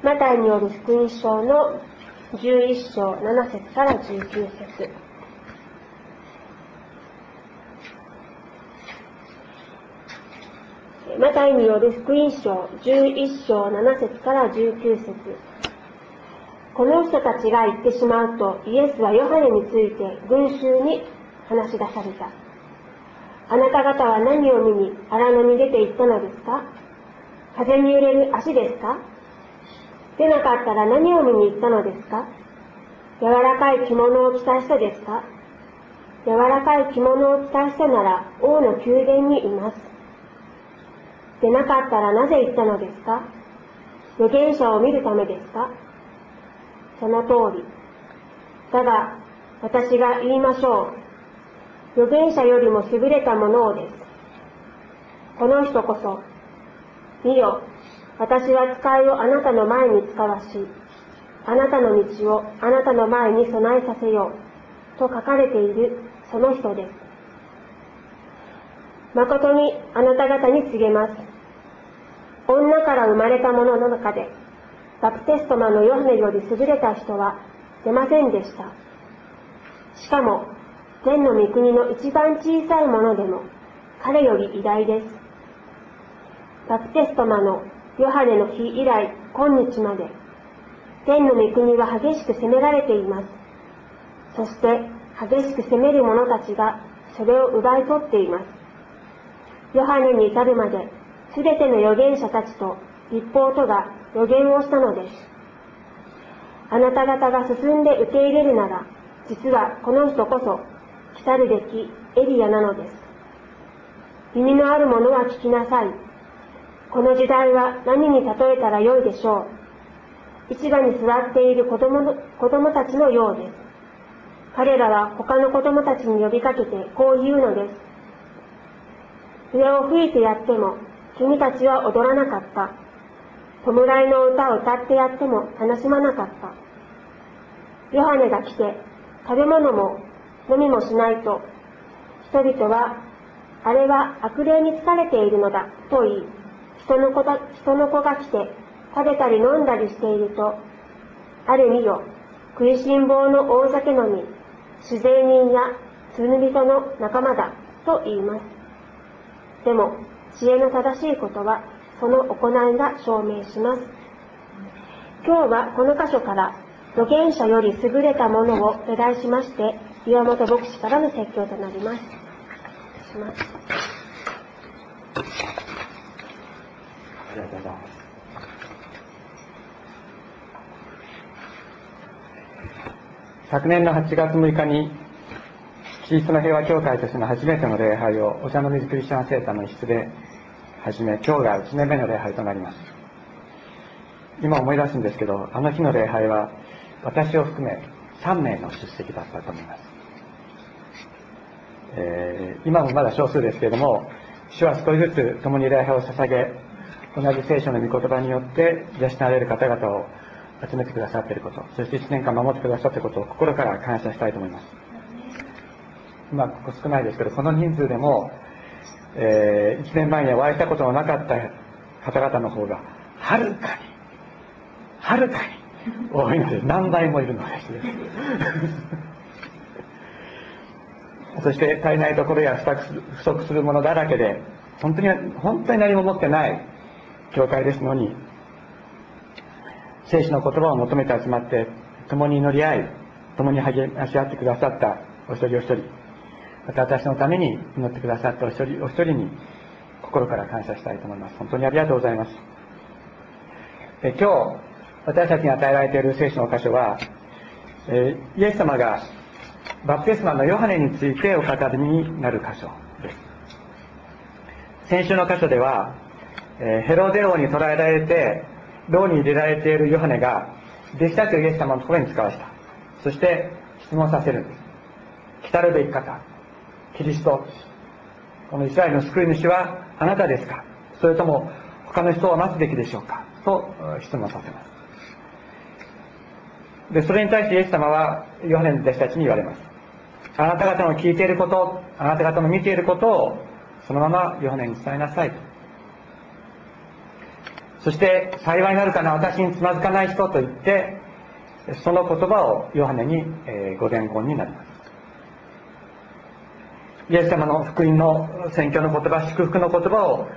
マタイによる福音書の11章7節から19節。マタイによる福音書11章7節から19節。この人たちが言ってしまうとイエスはヨハネについて群衆に話し出された。あなた方は何を見に荒野に出て行ったのですか？風に揺れる足ですか？出なかったら何を見に行ったのですか？柔らかい着物を着た人ですか？柔らかい着物を着た人なら王の宮殿にいます出なかったらなぜ行ったのですか？預言者を見るためですか？その通り。だが、私が言いましょう。預言者よりも優れたものをです。この人こそ、見よ、私は使いをあなたの前に使わし、あなたの道をあなたの前に備えさせよう、と書かれているその人です。誠にあなた方に告げます。女から生まれた者の中で、バプテストマのヨハネより優れた人は出ませんでした。しかも、天の御国の一番小さいものでも、彼より偉大です。バプテストマのヨハネの日以来、今日まで、天の御国は激しく責められています。そして、激しく責める者たちがそれを奪い取っています。ヨハネに至るまで、すべての預言者たちと立法とが予言をしたのです。あなた方が進んで受け入れるなら、実はこの人こそ、来るべきエリアなのです。耳のある者は聞きなさい。この時代は何に例えたらよいでしょう？市場に座っている子供の子供たちのようです。彼らは他の子供たちに呼びかけてこう言うのです。笛を吹いてやっても君たちは踊らなかった。弔いの歌を歌ってやっても楽しまなかった。ヨハネが来て、食べ物も飲みもしないと、人々は、あれは悪霊に疲れているのだ、と言い、人の子だ人の子が来て、食べたり飲んだりしていると、あれ見よ、食いしん坊の大酒飲み、自然人や罪人の仲間だ、と言います。でも、知恵の正しいことは、その行いが証明します。今日はこの箇所から預言者より優れたものを手題しまして、岩本牧師からの説教となります。しますありがとうございます。昨年の8月6日に、キリストの平和協会としての初めての礼拝を、お茶の水クリスチャンセーターの一室で始め、今日が1年目の礼拝となります。今思い出すんですけど、あの日の礼拝は、私を含め3名の出席だったと思います。えー、今もまだ少数ですけれども、主は少しずつ共に礼拝を捧げ、同じ聖書の御言葉によって養われる方々を集めてくださっていること、そして1年間守ってくださっていることを心から感謝したいと思います。今、ここ少ないですけど、この人数でも、えー、1年前にお会いしたことのなかった方々の方が、はるかに、はるかに多いので、何倍もいるのです。そして足りないところや不足するものだらけで、本当に、本当に何も持ってない教会ですのに、聖書の言葉を求めて集まって、共に祈り合い、共に励まし合ってくださったお一人お一人、また私のために祈ってくださったお一人お一人に心から感謝したいと思います。本当にありがとうございます。え今日、私たちに与えられている聖書の箇所は、えイエス様がバプテスマのヨハネについてお語りになる箇所です。先週の箇所では、えヘロデ王に捕らえられて、牢に入れられているヨハネが、弟子たちをイエス様のところに使わした。そして質問させるんです。来たるべき方、キリスト、このイスラエルの救い主はあなたですかそれとも他の人を待つべきでしょうかと質問させます。で、それに対してイエス様はヨハネの弟子たちに言われます。あなた方の聞いていること、あなた方の見ていることをそのままヨハネに伝えなさいと。そして幸いになるかな私につまずかない人と言ってその言葉をヨハネに、えー、ご伝言になります。イエス様の福音の宣教の言葉祝福の言葉を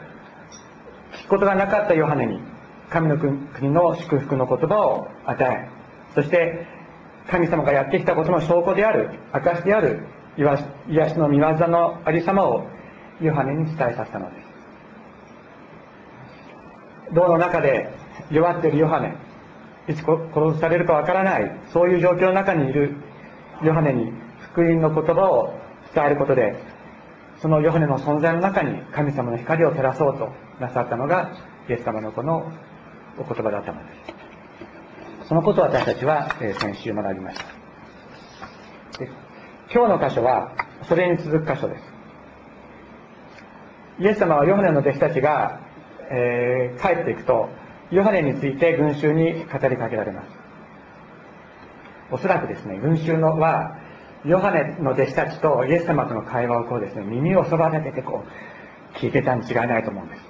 聞くことがなかったヨハネに神の国の祝福の言葉を与えそして神様がやってきたことの証拠である証である癒しの見業のありさまをヨハネに伝えさせたのです。牢の中で弱っているヨハネ。いつ殺されるかわからない。そういう状況の中にいる。ヨハネに福音の言葉を伝えることでそのヨハネの存在の中に神様の光を照らそうとなさったのがイエス様のこのお言葉だったのです。そのことを私たちは先週学びました。今日の箇所はそれに続く箇所です。イエス様はヨハネの弟子たちが、えー、帰っていくとヨハネについて群衆に語りかけられます。おそらくですね群衆のはヨハネの弟子たちとイエス様との会話をこうですね耳をそば立ててこう聞いてたに違いないと思うんです。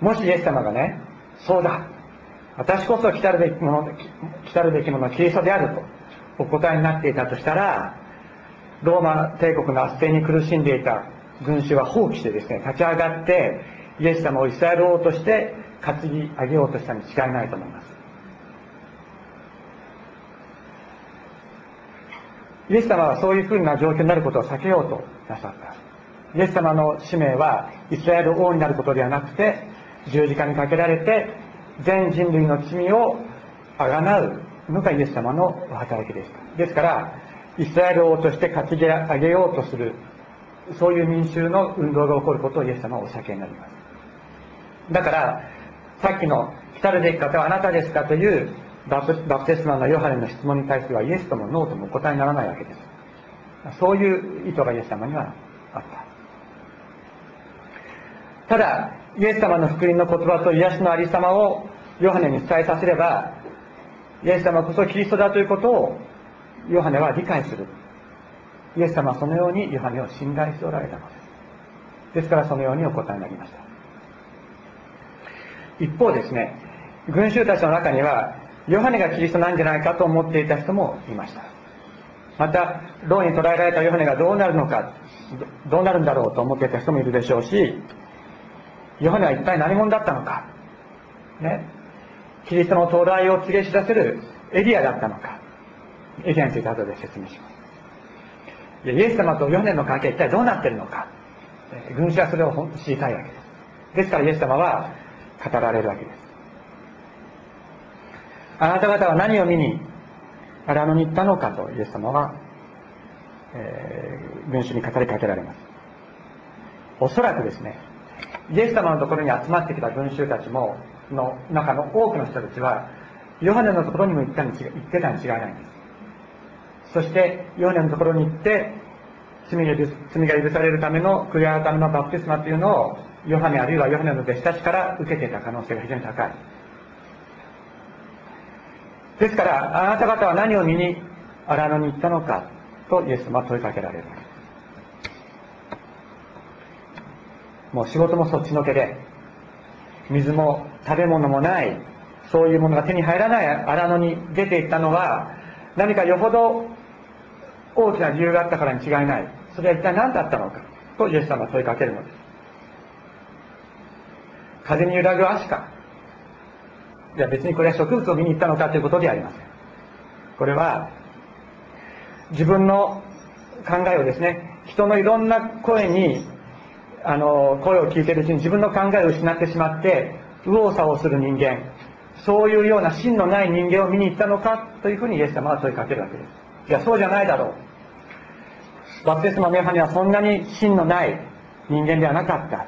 もしイエス様がねそうだ私こそ来たるべきもの来たるべきものキリストであるとお答えになっていたとしたらローマ帝国の圧政に苦しんでいた群衆は放棄してですね立ち上がってイエス様をイスラエル王として担ぎ上げようとしたに違いないと思います。イエス様はそういうふうな状況になることを避けようとなさった。イエス様の使命はイスラエル王になることではなくて十字架にかけられて全人類の罪をあがなうのがイエス様の働きでした。ですからイスラエル王として担ぎ上げようとするそういう民衆の運動が起こることをイエス様はお避けになります。だからさっきの来たるべき方はあなたですかというバプテスマのヨハネの質問に対してはイエスともノーともお答えにならないわけです。そういう意図がイエス様にはあった。ただイエス様の福音の言葉と癒しのありさまをヨハネに伝えさせればイエス様こそキリストだということをヨハネは理解する。イエス様はそのようにヨハネを信頼しておられたのです。ですからそのようにお答えになりました。一方ですね群衆たちの中にはヨハネがキリストなんじゃないかと思っていた人もいました。また牢に捕らえられたヨハネがどうなるのかどうなるんだろうと思っていた人もいるでしょうしヨハネは一体何者だったのかねキリストの到来を告げ知らせるエリアだったのかエリアについて後で説明します。イエス様とヨネの関係は一体どうなってるのか。群衆はそれを知りたいわけです。ですからイエス様は語られるわけです。あなた方は何を見に荒野に行ったのかとイエス様は、えー、群衆に語りかけられます。おそらくですねイエス様のところに集まってきた群衆たちもの中の多くの人たちはヨハネのところにも行ったに行ってたに違いないんです。そしてヨハネのところに行って罪が罪が許されるための悔い改めのバプテスマというのをヨハネあるいはヨハネの弟子たちから受けていた可能性が非常に高い。ですからあなた方は何を見に荒野に行ったのかとイエス様は問いかけられる。もう仕事もそっちのけで水も食べ物もないそういうものが手に入らない荒野に出ていったのは何かよほど大きな理由があったからに違いない。それは一体何だったのか？とイエス様は問いかけるのです。風に揺らぐ足か？いや別にこれは植物を見に行ったのかということではありません。これは自分の考えをですね人のいろんな声にあの声を聞いてるうちに自分の考えを失ってしまって右往左往する人間。そういうような真のない人間を見に行ったのか？というふうにイエス様は問いかけるわけです。いやそうじゃないだろう。バプテスマのヨハネはそんなに芯のない人間ではなかった。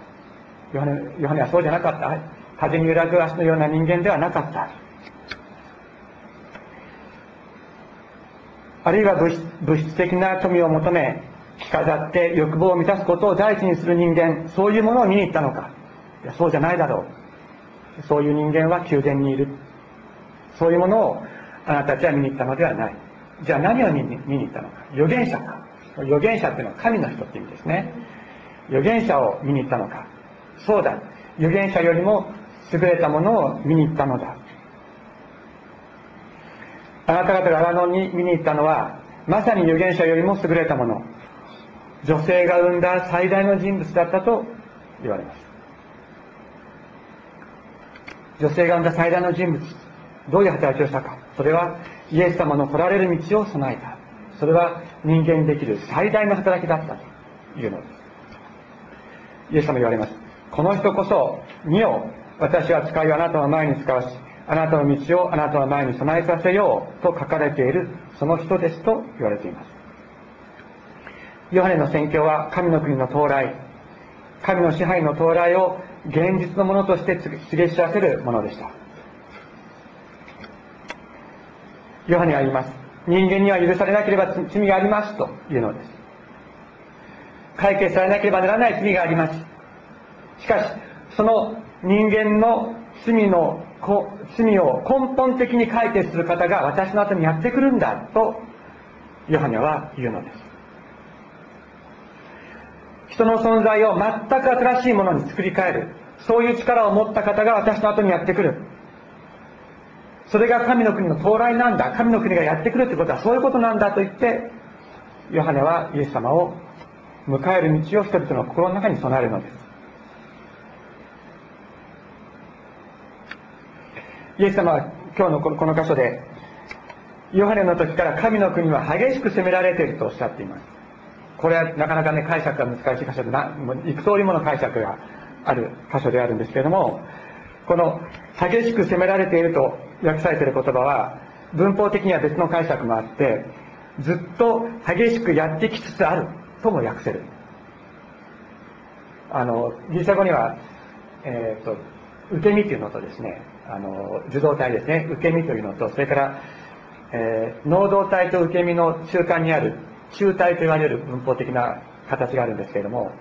ヨハネヨハネはそうじゃなかった。風に揺らぐ足のような人間ではなかった。あるいは物質的な富を求め着飾って欲望を満たすことを第一にする人間そういうものを見に行ったのか。いやそうじゃないだろう。そういう人間は宮殿にいる。そういうものをあなたたちは見に行ったのではない。じゃあ何を見に行ったのか？預言者か？預言者っていうのは神の人って意味ですね。預言者を見に行ったのか？そうだ。預言者よりも優れたものを見に行ったのだ。あなた方が荒野に見に行ったのはまさに預言者よりも優れたもの。女性が生んだ最大の人物だったと言われます。女性が生んだ最大の人物どういう働きをしたか？それはイエス様の来られる道を備えた。それは人間にできる最大の働きだったというのです。イエス様言われます。この人こそ見よ。私は使いあなたの前に使わしあなたの道をあなたの前に備えさせようと書かれているその人ですと言われています。ヨハネの宣教は神の国の到来。神の支配の到来を現実のものとして告げ知らせるものでした。ヨハネは言います。人間には許されなければ罪があります。というのです。解決されなければならない罪があります。しかしその人間の罪の罪を根本的に解決する方が私の後にやってくるんだ。とヨハネは言うのです。人の存在を全く新しいものに作り変える。そういう力を持った方が私の後にやってくる。それが神の国の到来なんだ。神の国がやってくるということはそういうことなんだと言ってヨハネはイエス様を迎える道を人々の心の中に備えるのです。イエス様は今日のこの箇所でヨハネの時から神の国は激しく責められているとおっしゃっています。これはなかなかね解釈が難しい箇所でな幾通りもの解釈がある箇所であるんですけれどもこの激しく責められていると訳されている言葉は文法的には別の解釈もあってずっと激しくやってきつつあるとも訳せる。あのギリシャ語には、えーと、受け身というのとですねあの受動体ですね。受け身というのとそれから、えー、能動体と受け身の中間にある中体と言われる文法的な形があるんですけれども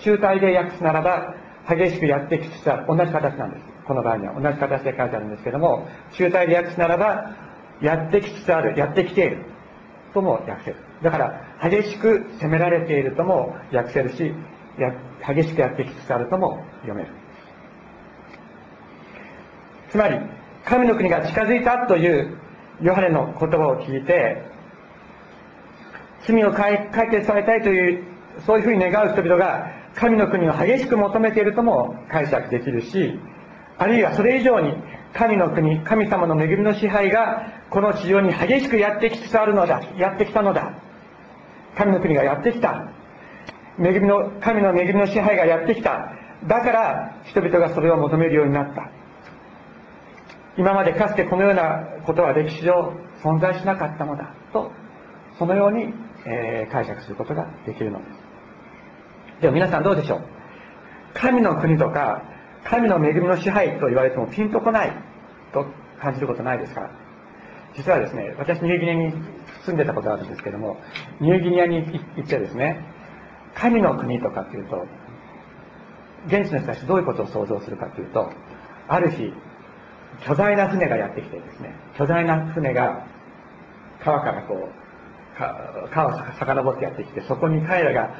中体で訳すならば激しくやってきつつある。同じ形なんです。この場合には同じ形で書いてあるんですけども中体で訳すならばやってきつつあるやってきているとも訳せる。だから激しく責められているとも訳せるしや激しくやってきつつあるとも読める。つまり神の国が近づいたというヨハネの言葉を聞いて罪を解決されたいというそういうふうに願う人々が神の国を激しく求めているとも解釈できるしあるいはそれ以上に神の国神様の恵みの支配がこの地上に激しくやってきつつあるのだやってきたのだ。神の国がやってきた。恵みの神の恵みの支配がやってきた。だから人々がそれを求めるようになった。今までかつてこのようなことは歴史上存在しなかったのだとそのように、えー、解釈することができるのです。でも皆さんどうでしょう？神の国とか神の恵みの支配と言われてもピンとこないと感じることないですか実はですね私ニューギニアに住んでたことがあるんですけどもニューギニアに行ってですね神の国とかっていうと現地の人たちどういうことを想像するかというとある日巨大な船がやってきてですね巨大な船が川からこう川を遡ってやってきてそこに彼らが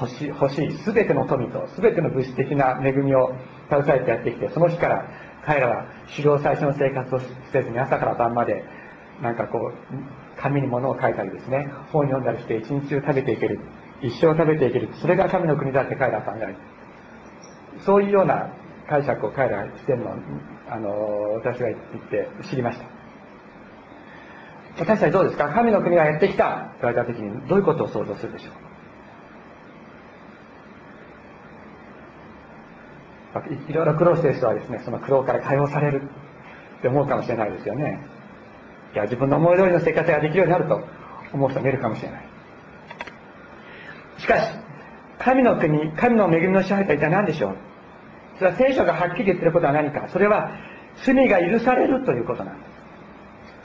欲しい欲しい全ての富と全ての物質的な恵みを携えてやってきてその日から彼らは狩猟最初の生活をせずに朝から晩までなんかこう紙に物を書いたりですね本読んだりして一日中食べていける一生食べていけるそれが神の国だって彼らは考える。そういうような解釈を彼らがしてるのをあの私が行って知りました。私たちどうですか？神の国がやってきたと言われた時にどういうことを想像するでしょう？いろいろ苦労している人はですねその苦労から解放されるって思うかもしれないですよね。いや自分の思い通りの生活ができるようになると思う人もいるかもしれない。しかし神の国神の恵みの支配とは一体何でしょう？それは聖書がはっきり言ってることは何か？それは罪が許されるということなんで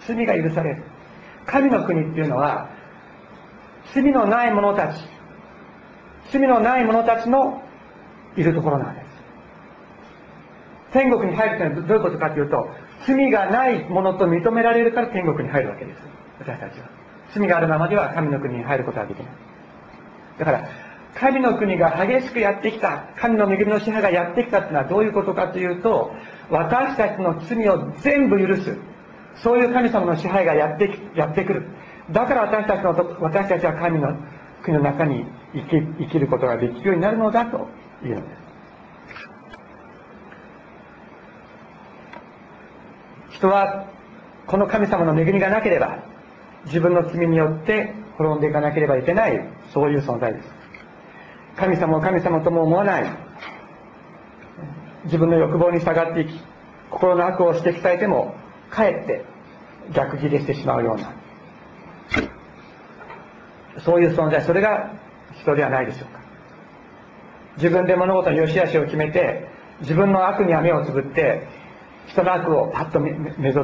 す。罪が許される。神の国っていうのは罪のない者たち罪のない者たちのいるところなんです。天国に入るというのはどういうことかというと罪がないものと認められるから天国に入るわけです。私たちは。罪があるままでは神の国に入ることはできない。だから神の国が激しくやってきた。神の恵みの支配がやってきたっていうのはどういうことかというと私たちの罪を全部許す。そういう神様の支配がやってやってくる。だから私たちの私たちは神の国の中に生き生きることができるようになるのだというのです。人はこの神様の恵みがなければ自分の罪によって滅んでいかなければいけないそういう存在です。神様を神様とも思わない自分の欲望に従っていき心の悪をしてきたえてもかえって逆ギレしてしまうようなそういう存在。それが人ではないでしょうか。自分で物事の良し悪しを決めて自分の悪には目をつぶって人の悪をパッと目目ざ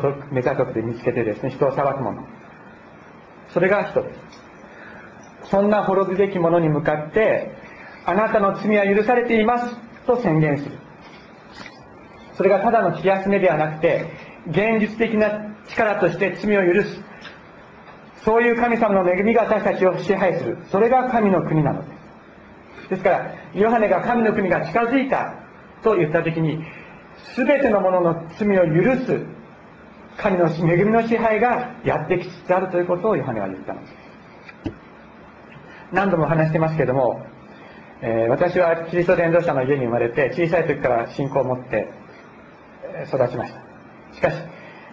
とくで見つけてですね人を裁くもの。それが人です。そんな滅ぶべき者に向かってあなたの罪は許されています。と宣言する。それがただの気休めではなくて現実的な力として罪を許す。そういう神様の恵みが私たちを支配する。それが神の国なのです。ですからヨハネが神の国が近づいたと言った時に全ての者の罪を許す神の恵みの支配がやってきつつあるということをヨハネは言ったのです。何度も話してますけども、えー、私はキリスト伝道者の家に生まれて小さい時から信仰を持って育ちました。しかし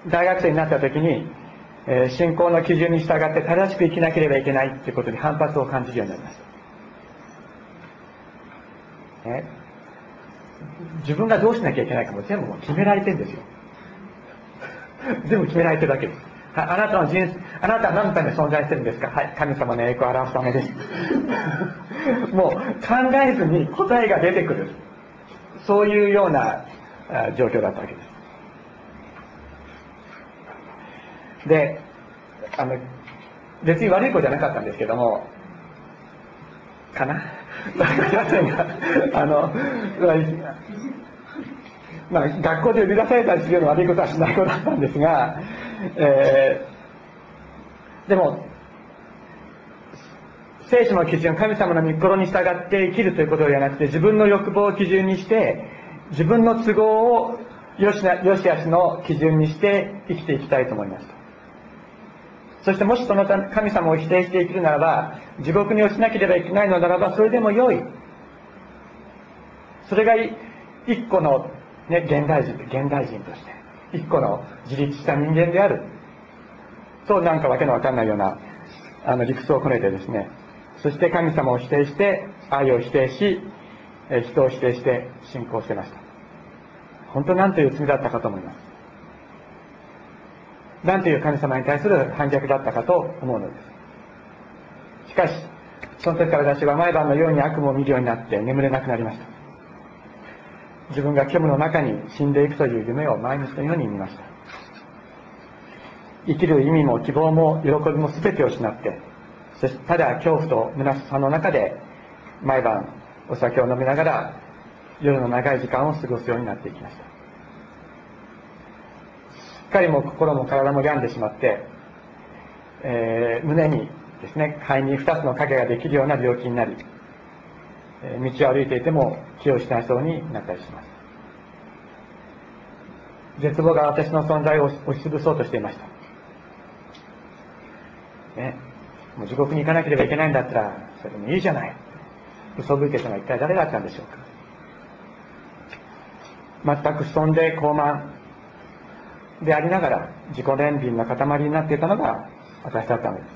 大学生になった時に、えー、信仰の基準に従って正しく生きなければいけないということに反発を感じるようになりました、ね、自分がどうしなきゃいけないかも全部もう決められてるんですよ 全部決められてるだけです。はあなたの人生、あなたは何のために存在してるんですか？はい、神様の栄光を表すためです。もう考えずに答えが出てくる。そういうような状況だったわけです。で、あの、別に悪い子じゃなかったんですけども、かな？あの、まあ、学校で呼び出されたりするような悪いことはしない子だったんですが、えー、でも聖書の基準神様の御心に従って生きるということではなくて自分の欲望を基準にして自分の都合をよしなよしあしの基準にして生きていきたいと思いました。そしてもしその神様を否定して生きるならば地獄に落ちなければいけないのならばそれでも良いそれが一個のね、現代人、現代人として、一個の自立した人間である。と、なんかわけのわかんないような、あの、理屈を込めてですね、そして神様を否定して、愛を否定し、人を否定して信仰してました。本当に何という罪だったかと思います。何という神様に対する反逆だったかと思うのです。しかし、その時から私は毎晩のように悪夢を見るようになって眠れなくなりました。自分が虚無の中に死んでいくという夢を毎日のように見ました生きる意味も希望も喜びも全てを失ってそしてただ恐怖と虚しさの中で毎晩お酒を飲みながら夜の長い時間を過ごすようになっていきましたかりも心も体も病んでしまって、えー、胸にですね肺に2つの影ができるような病気になり道を歩いていても気を失いそうになったりします。絶望が私の存在を押しつぶそうとしていました。ね。もう地獄に行かなければいけないんだったらそれでもいいじゃない。嘘吹いてたのは一体誰だったんでしょうか。全く潜んで高慢でありながら自己憐憫の塊になっていたのが私だったのです。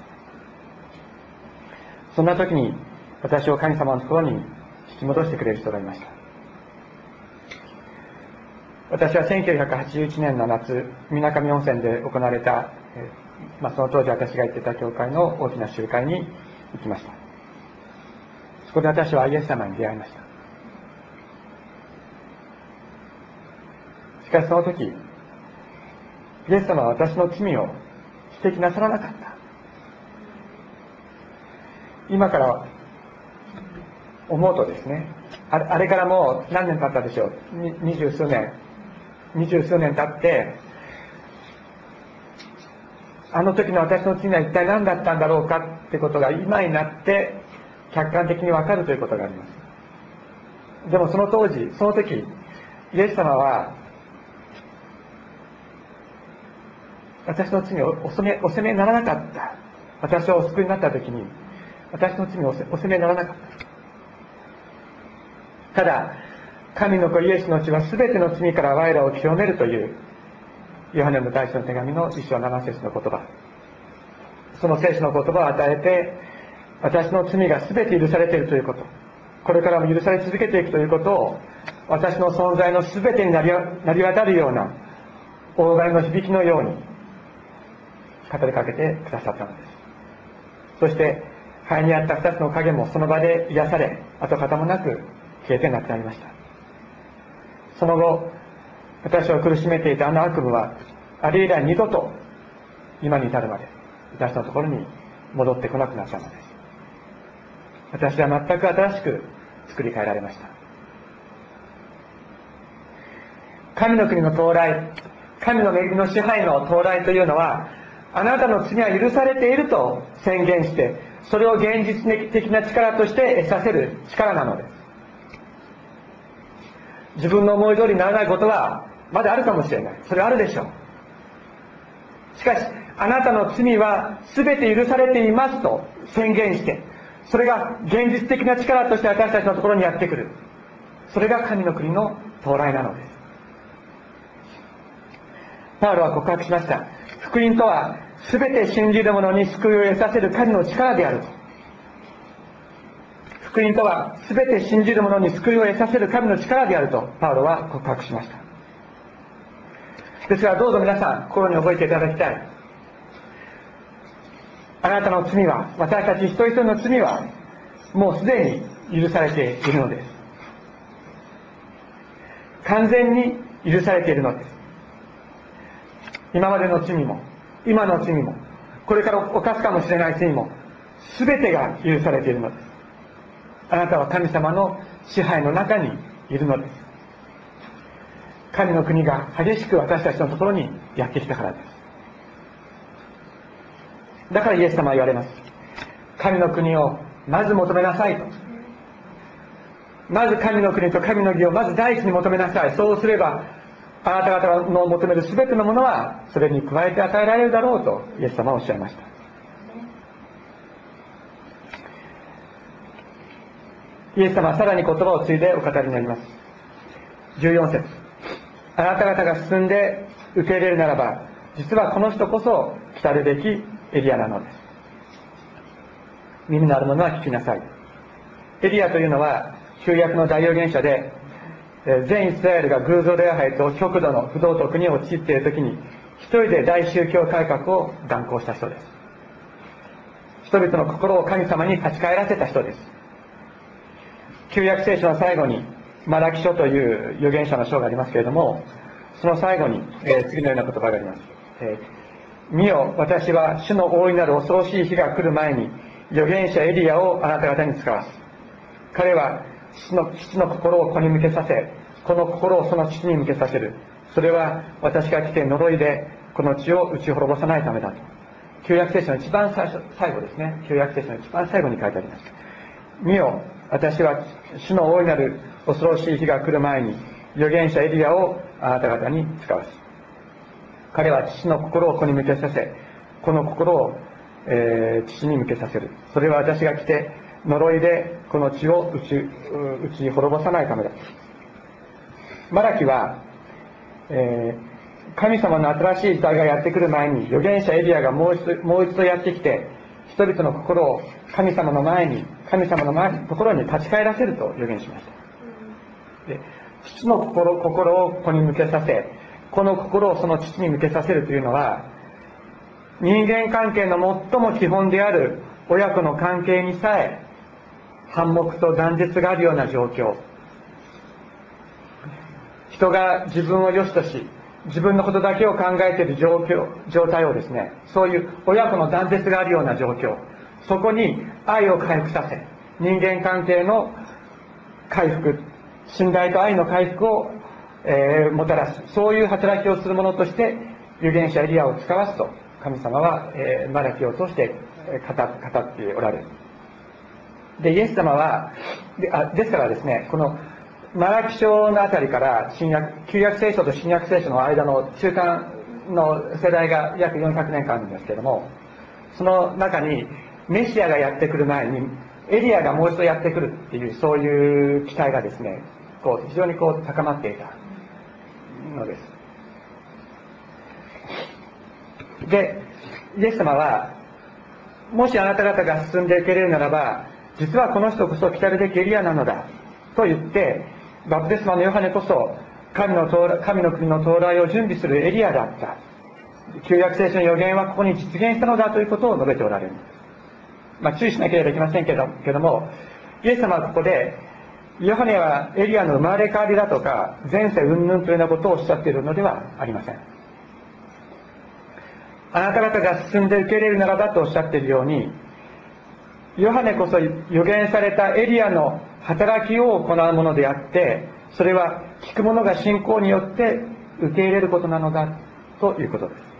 そんな時に私を神様のところに引き戻してくれる人がいました。私は1981年の夏水上温泉で行われた、まあ、その当時私が行ってた教会の大きな集会に行きました。そこで私はイエス様に出会いました。しかしその時イエス様は私の罪を指摘なさらなかった。今から思うとですねあれあれからもう何年経ったでしょう？二十数年。二十数年経ってあの時の私の罪は一体何だったんだろうかってことが今になって客観的にわかるということがあります。でもその当時その時イエス様は私の罪をお責めお責めにならなかった。私をお救いになった時に私の罪をお責めにならなかった。ただ神の子イエスの血は全ての罪から我らを清めるというヨハネの大使の手紙の一章7節の言葉。その聖書の言葉を与えて私の罪が全て許されているということ。これからも許され続けていくということを私の存在の全てになりなり渡るような大金の響きのように語りかけてくださったのです。そして肺にあった2つの影もその場で癒され跡形もなく消えてなくなりました。その後私を苦しめていたあの悪夢はあれ以来二度と今に至るまで私のところに戻ってこなくなったのです。私は全く新しく作り変えられました。神の国の到来神の恵みの支配の到来というのはあなたの罪は許されていると宣言してそれを現実的な力として得させる力なのです。自分の思い通りにならないことはまだあるかもしれない。それはあるでしょう。しかしあなたの罪は全て許されていますと宣言してそれが現実的な力として私たちのところにやってくる。それが神の国の到来なのです。パウロは告白しました。福音とは全て信じる者に救いを得させる神の力である。福音とは全て信じる者に救いを得させる神の力であるとパウロは告白しました。ですからどうぞ皆さん心に覚えていただきたい。あなたの罪は私たち一人一人の罪はもうすでに許されているのです。完全に許されているのです。今までの罪も今の罪もこれから犯すかもしれない罪も全てが許されているのです。あなたは神様の支配の中にいるのです。神の国が激しく私たちのところにやってきたからです。だからイエス様は言われます。神の国をまず求めなさいと。まず神の国と神の義をまず第一に求めなさい。そうすればあなた方の求める全てのものはそれに加えて与えられるだろうとイエス様はおっしゃいました。イエス様はさらに言葉を継いでお語りになります。14節。あなた方が進んで受け入れるならば実はこの人こそ来たるべきエリアなのです。耳のある者は聞きなさい。エリアというのは旧約の大預言者で全イスラエルが偶像礼拝と極度の不道徳に陥っている時に一人で大宗教改革を断行した人です。人々の心を神様に立ち返らせた人です。旧約聖書の最後にマラキ書という預言者の書がありますけれどもその最後に、えー、次のような言葉があります、えー見よ私は主の大いなる恐ろしい日が来る前に預言者エリアをあなた方に使わす。彼は父の父の心を子に向けさせこの心をその父に向けさせる。それは私が来て呪いでこの地を打ち滅ぼさないためだと。旧約聖書の一番最初最後ですね。旧約聖書の一番最後に書いてあります。見よ私は主の大いなる恐ろしい日が来る前に預言者エリアをあなた方に使わす。彼は父の心を子に向けさせこの心を、えー、父に向けさせる。それは私が来て呪いでこの地を打ち打ち滅ぼさないためだ。マラキは、えー、神様の新しい時代がやってくる前に預言者エリアがもう一度もう一度やってきて人々の心を神様の前に神様の前ところに立ち返らせると予言しました。で父の心心を子に向けさせこの心をその父に向けさせるというのは人間関係の最も基本である親子の関係にさえ反目と断絶があるような状況。人が自分を良しとし自分のことだけを考えている状況状態をですねそういう親子の断絶があるような状況。そこに愛を回復させ人間関係の回復信頼と愛の回復をえー、もたらす。そういう働きをする者として預言者エリアを使わすと神様は、えー、マラキを通して語語っておられる。で、イエス様は、であですからですね、このマラキ書のあたりから新約、旧約聖書と新約聖書の間の中間の世代が約400年間あるんですけども、その中にメシアがやってくる前に、エリアがもう一度やってくるっていう、そういう期待がですね、こう、非常にこう高まっていたのです。で、イエス様は、もしあなた方が進んでいけるならば、実はこの人こそ来たるべきエリアなのだ、と言って、バプテスマのヨハネこそ神の神の国の到来を準備するエリアだった。旧約聖書の予言はここに実現したのだということを述べておられる。まあ、注意しなければいけませんけどけども、イエス様はここで、ヨハネはエリアの生まれ変わりだとか、前世云々というようなことをおっしゃっているのではありません。あなた方が進んで受け入れるならばとおっしゃっているように、ヨハネこそ予言されたエリアの働きを行うものであって、それは聞く者が信仰によって受け入れることなのだということです。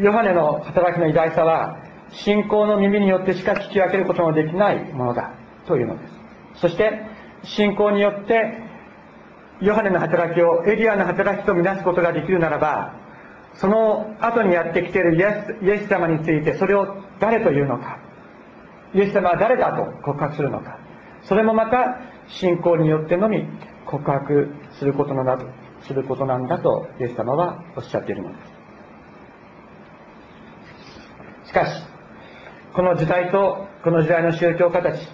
ヨハネの働きの偉大さは、信仰の耳によってしか聞き分けることのできないものだというのです。そして、信仰によって、ヨハネの働きをエリアの働きとみなすことができるならば、その後にやってきているイエス様についてそれを誰というのか、イエス様は誰だと告白するのか、それもまた信仰によってのみ告白することなんだすることなんだとイエス様はおっしゃっているのです。しかし、この時代とこの時代の宗教家たち、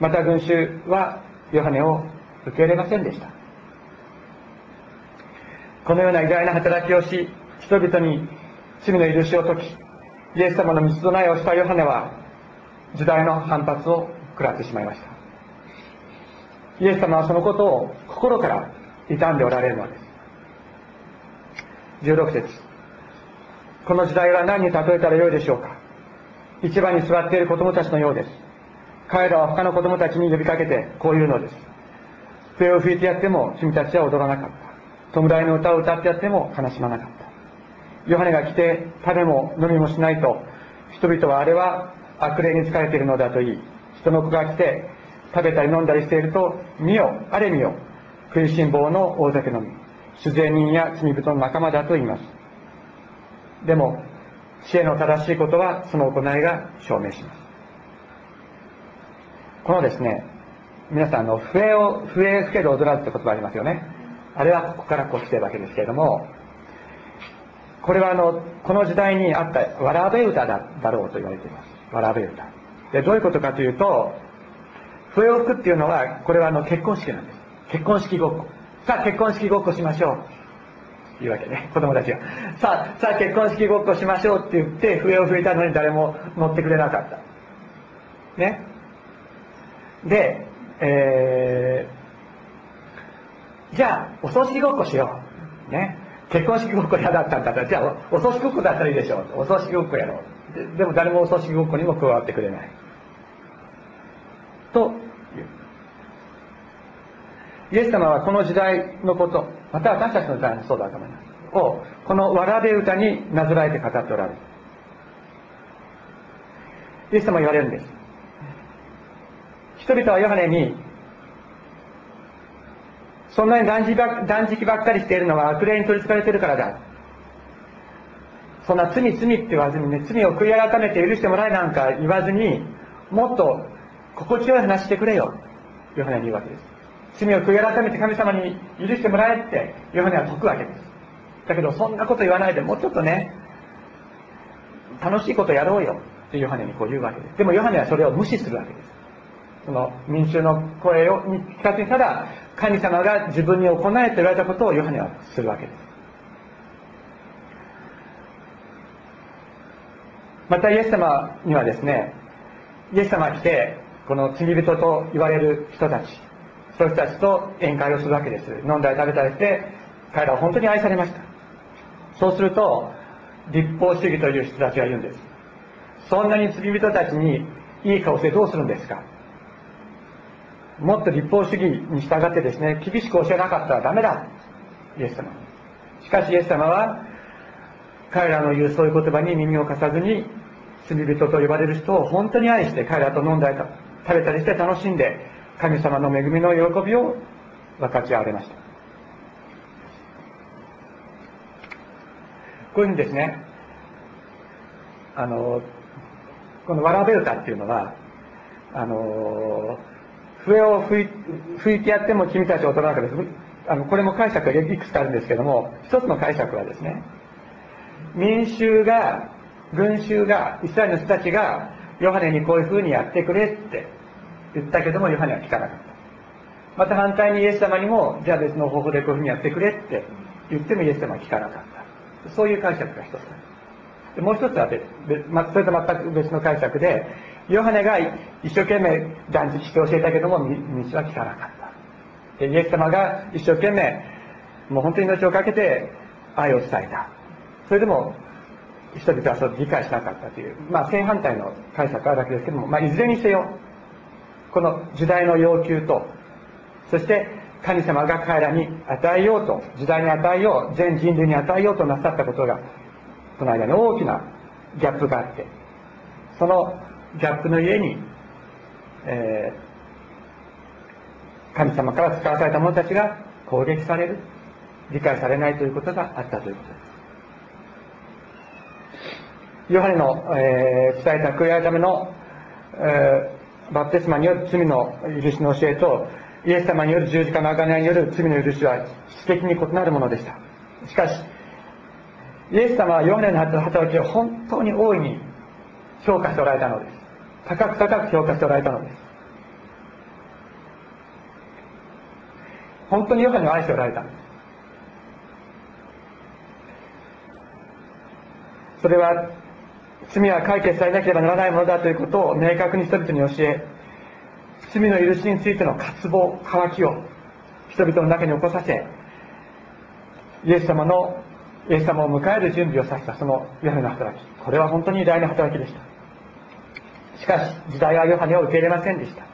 また群衆はヨハネを受け入れませんでした。このような偉大な働きをし、人々に罪の許しを解き、イエス様の道備えをしたヨハネは、時代の反発を食らってしまいました。イエス様はそのことを心から傷んでおられるのです。16節この時代は何に例えたらよいでしょうか一番に座っている子供たちのようです。彼らは他の子供たちに呼びかけてこう言うのです。笛を吹いてやっても君たちは踊らなかった。弔いの歌を歌ってやっても悲しまなかった。ヨハネが来て食べも飲みもしないと人々はあれは悪霊に疲れているのだと言い人の子が来て食べたり飲んだりしていると見よあれ見よ食いしん坊の大酒飲み酒税人や罪人の仲間だと言います。でも知恵の正しいことはその行いが証明します。このですね皆さんの笛を笛吹けど踊らずって言葉ありますよね。あれはここからこう来てるわけですけれどもこれはあのこの時代にあったわらべ歌だだろうと言われています。わらべ歌。でどういうことかというと笛を吹くっていうのはこれはあの結婚式なんです。結婚式ごっこ。さあ結婚式ごっこしましょう。いうわけね。子供たちが。さあさあ結婚式ごっこしましょうって言って笛を吹いたのに誰も乗ってくれなかった。ね。でえー、じゃあお葬式ごっこしよう。ね。結婚式ごっこ嫌だったんだったらじゃあお葬式ごっこだったらいいでしょうお葬式ごっこやろうででも誰もお葬式ごっこにも加わってくれないとイエス様はこの時代のこと、また私たちの時代もそうだと思います。を、このわらべ歌になぞらえて語っておられる。イエス様は言われるんです。人々はヨハネに、そんなに断食ば断食ばっかりしているのは悪霊に取りつかれているからだ。そんな罪罪って言わずにね、罪を悔い改めて許してもらえなんか言わずに、もっと心地よい話してくれよ。ヨハネに言うわけです。罪を悔い改めて神様に許してもらえってヨハネは説くわけですだけどそんなこと言わないでもうちょっとね楽しいことやろうよってヨハネにこう言うわけですでもヨハネはそれを無視するわけですその民衆の声をに聞かずにただ神様が自分に行えと言われたことをヨハネはするわけですまたイエス様にはですねイエス様が来てこの罪人と言われる人たちそういう人たちと宴会をするわけです。飲んだり食べたりして、彼らは本当に愛されました。そうすると、立法主義という人たちが言うんです。そんなに罪人たちにいい顔してどうするんですか？もっと立法主義に従ってですね、厳しく教えなかったらダメだ。イエス様。しかしイエス様は、彼らの言うそういう言葉に耳を貸さずに、罪人と呼ばれる人を本当に愛して彼らと飲んだり食べたりして楽しんで神様の恵みの喜びを分かち合われましたこういうふうにですねあのこの「わらべ歌」っていうのはあの笛を吹いてやっても君たち大人だからあのこれも解釈がいくつかあるんですけども一つの解釈はですね民衆が群衆がイスラエルの人たちがヨハネにこういうふうにやってくれって言ったけどもヨハネは聞かなかった。また反対にイエス様にもじゃあ別の方法でこういうふうにやってくれって言ってもイエス様は聞かなかった。そういう解釈が一つでもう一つは別、ま、それと全く別の解釈でヨハネが一生懸命断食して教えたけども道は聞かなかった。でイエス様が一生懸命もう本当に命を懸けて愛を伝えた。それでも人々はそれを理解しなかったという、まあ、正反対の解釈あるわけですけども、まあ、いずれにせよこの時代の要求とそして神様が彼らに与えようと時代に与えよう全人類に与えようとなさったことがこの間に大きなギャップがあってそのギャップの家に、えー、神様から使わされた者たちが攻撃される理解されないということがあったということです。ヨハネの、えー、伝えた悔い改めの、えー、バプテスマによる罪の許しの教えとイエス様による十字架の贖いによる罪の許しは質的に異なるものでした。しかしイエス様はヨハネの働きを本当に大いに評価しておられたのです。高く高く評価しておられたのです。本当にヨハネを愛しておられたそれは罪は解決されなければならないものだということを明確に人々に教え罪の許しについての渇望渇きを人々の中に起こさせイエス様のイエス様を迎える準備をさせたそのヨハネの働き。これは本当に偉大な働きでした。しかし時代はヨハネを受け入れませんでした。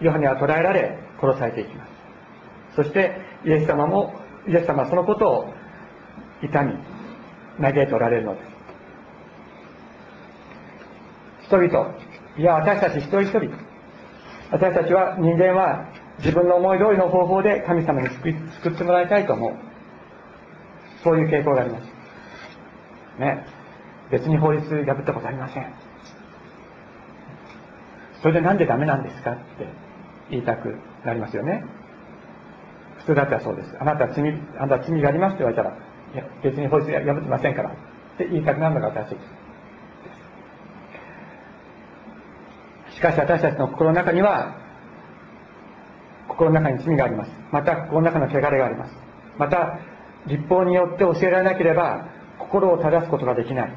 ヨハネは捕らえられ殺されていきます。そしてイエス様もイエス様はそのことを痛み嘆いておられるのです。人々いや私たち一人一人私たちは人間は自分の思い通りの方法で神様に救ってもらいたいと思う。そういう傾向があります。ね。別に法律破ったことありません。それでなんでダメなんですかって言いたくなりますよね。普通だったらそうです。あなたは罪あなた罪がありますって言われたらいや別に法律破ってませんから。って言いたくなるのが私です。しかし私たちの心の中には心の中に罪があります。また心の中の汚れがあります。また立法によって教えられなければ心を正すことができない。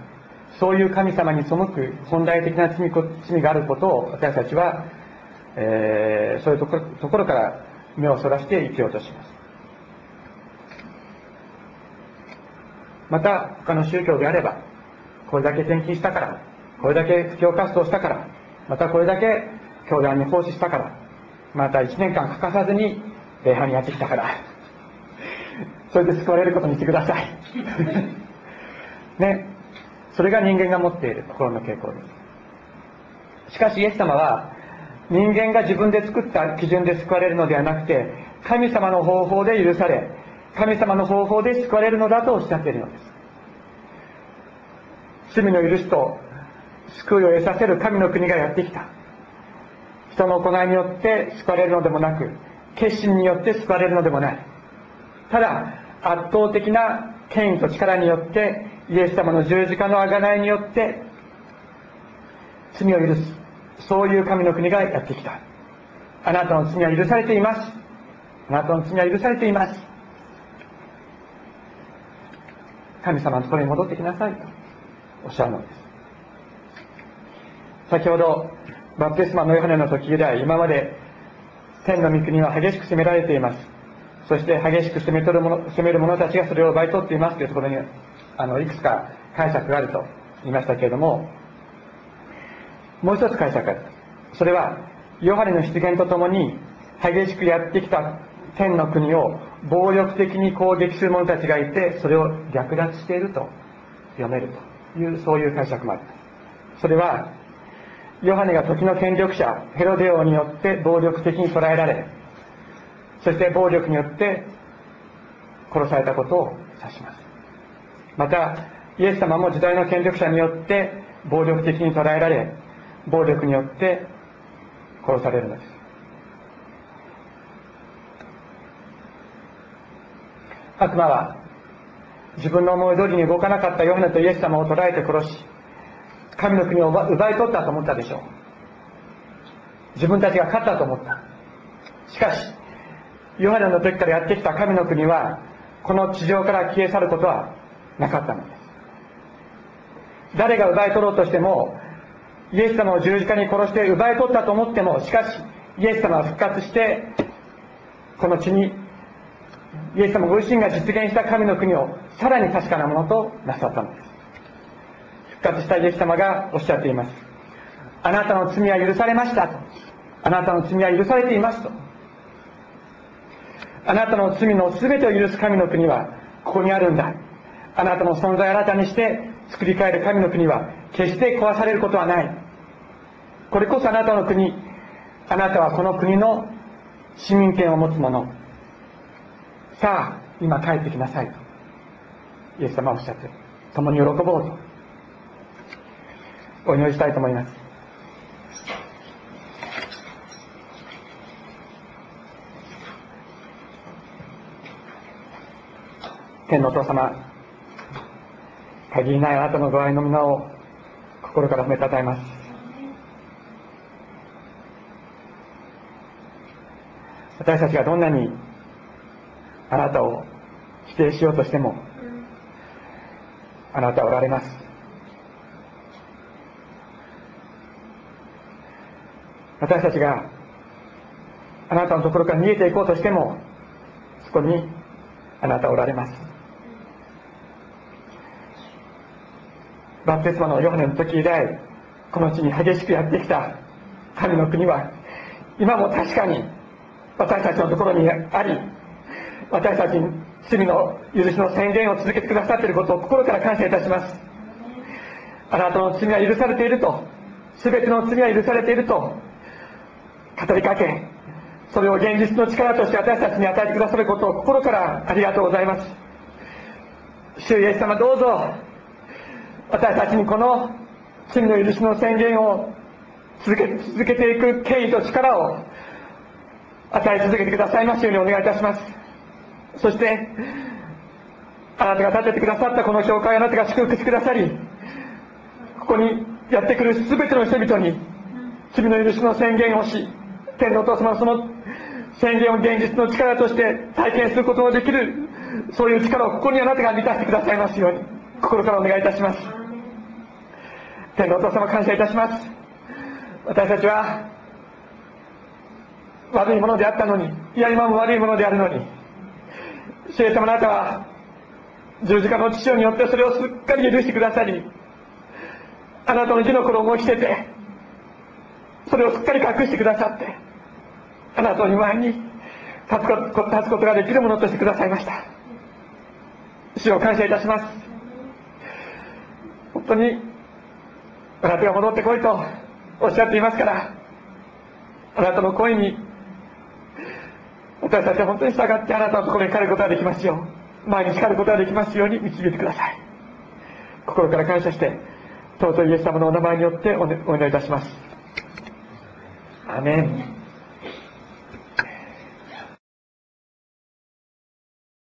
そういう神様に背く本来的な罪罪があることを私たちは、えー、そういうところから目をそらして生きようとします。また他の宗教であればこれだけ転勤したからこれだけ布教活動したからまたこれだけ教団に奉仕したからまた1年間欠かさずに礼拝にやってきたからそれで救われることにしてください。ね。それが人間が持っている心の傾向です。しかしイエス様は人間が自分で作った基準で救われるのではなくて神様の方法で許され神様の方法で救われるのだとおっしゃっているのです。罪の許しと救いを得させる神の国がやってきた。人の行いによって救われるのでもなく決心によって救われるのでもない。ただ圧倒的な権威と力によってイエス様の十字架の贖いによって罪を許す。そういう神の国がやってきた。あなたの罪は許されています。あなたの罪は許されています。神様のところに戻ってきなさい。とおっしゃるのです。先ほどバプテスマのヨハネの時以来今まで天の御国は激しく責められています。そして激しく責め取る者責める者たちがそれを奪い取っていますというところにあのいくつか解釈があると言いましたけれどももう一つ解釈。があるそれはヨハネの出現とともに激しくやってきた天の国を暴力的に攻撃する者たちがいてそれを略奪していると読めるというそういう解釈もありますそれはヨハネが時の権力者ヘロデ王によって暴力的に捕らえられそして暴力によって殺されたことを指します。またイエス様も時代の権力者によって暴力的に捕らえられ暴力によって殺されるのです。悪魔は自分の思い通りに動かなかったヨハネとイエス様を捕らえて殺し神の国を奪い取ったと思ったでしょう。自分たちが勝ったと思った。しかしヨハネの時からやってきた神の国はこの地上から消え去ることはなかったのです。誰が奪い取ろうとしてもイエス様を十字架に殺して奪い取ったと思ってもしかしイエス様は復活してこの地にイエス様ご自身が実現した神の国をさらに確かなものとなさったのです。復活したイエス様がおっしゃっています。あなたの罪は許されましたと。あなたの罪は許されていますと。あなたの罪の全てを許す神の国はここにあるんだ。あなたの存在を新たにして作り変える神の国は決して壊されることはない。これこそあなたの国。あなたはこの国の市民権を持つ者。さあ今帰ってきなさいと。イエス様はおっしゃって共に喜ぼうと。お祈りしたいと思います。天のお父様限りないあなたのご愛の皆を心から褒めたたえます。私たちがどんなにあなたを否定しようとしてもあなたはおられます。私たちがあなたのところから逃げていこうとしてもそこにあなたおられます。バプテスマのヨハネの時以来この地に激しくやってきた。神の国は今も確かに私たちのところにあり私たちに罪の許しの宣言を続けてくださっていることを心から感謝いたします。あなたの罪は許されていると全ての罪は許されていると語りかけそれを現実の力として私たちに与えてくださることを心からありがとうございます。主イエス様どうぞ私たちにこの罪の許しの宣言を続け続けていく権威と力を与え続けてくださいますようにお願いいたします。そしてあなたが立ててくださったこの教会あなたが祝福してくださりここにやってくる全ての人々に罪の許しの宣言をし天のお父様のその宣言を現実の力として体験することのできるそういう力をここにあなたが満たしてくださいますように。心からお願いいたします。天のお父様感謝いたします。私たちは悪いものであったのにいや今も悪いものであるのに主イエス様あなたは十字架の父親によってそれをすっかり許してくださりあなたの字の頃を着せてそれをすっかり隠してくださってあなたの前に立つことができるものとしてくださいました。主を感謝いたします。当にあなたが戻ってこいとおっしゃっていますからあなたの声に私たちは本当に従ってあなたのところに帰ることができますよう前に光ることができますように導いてください。心から感謝して尊いイエス様のお名前によってお,、ね、お願いいたします。アメン。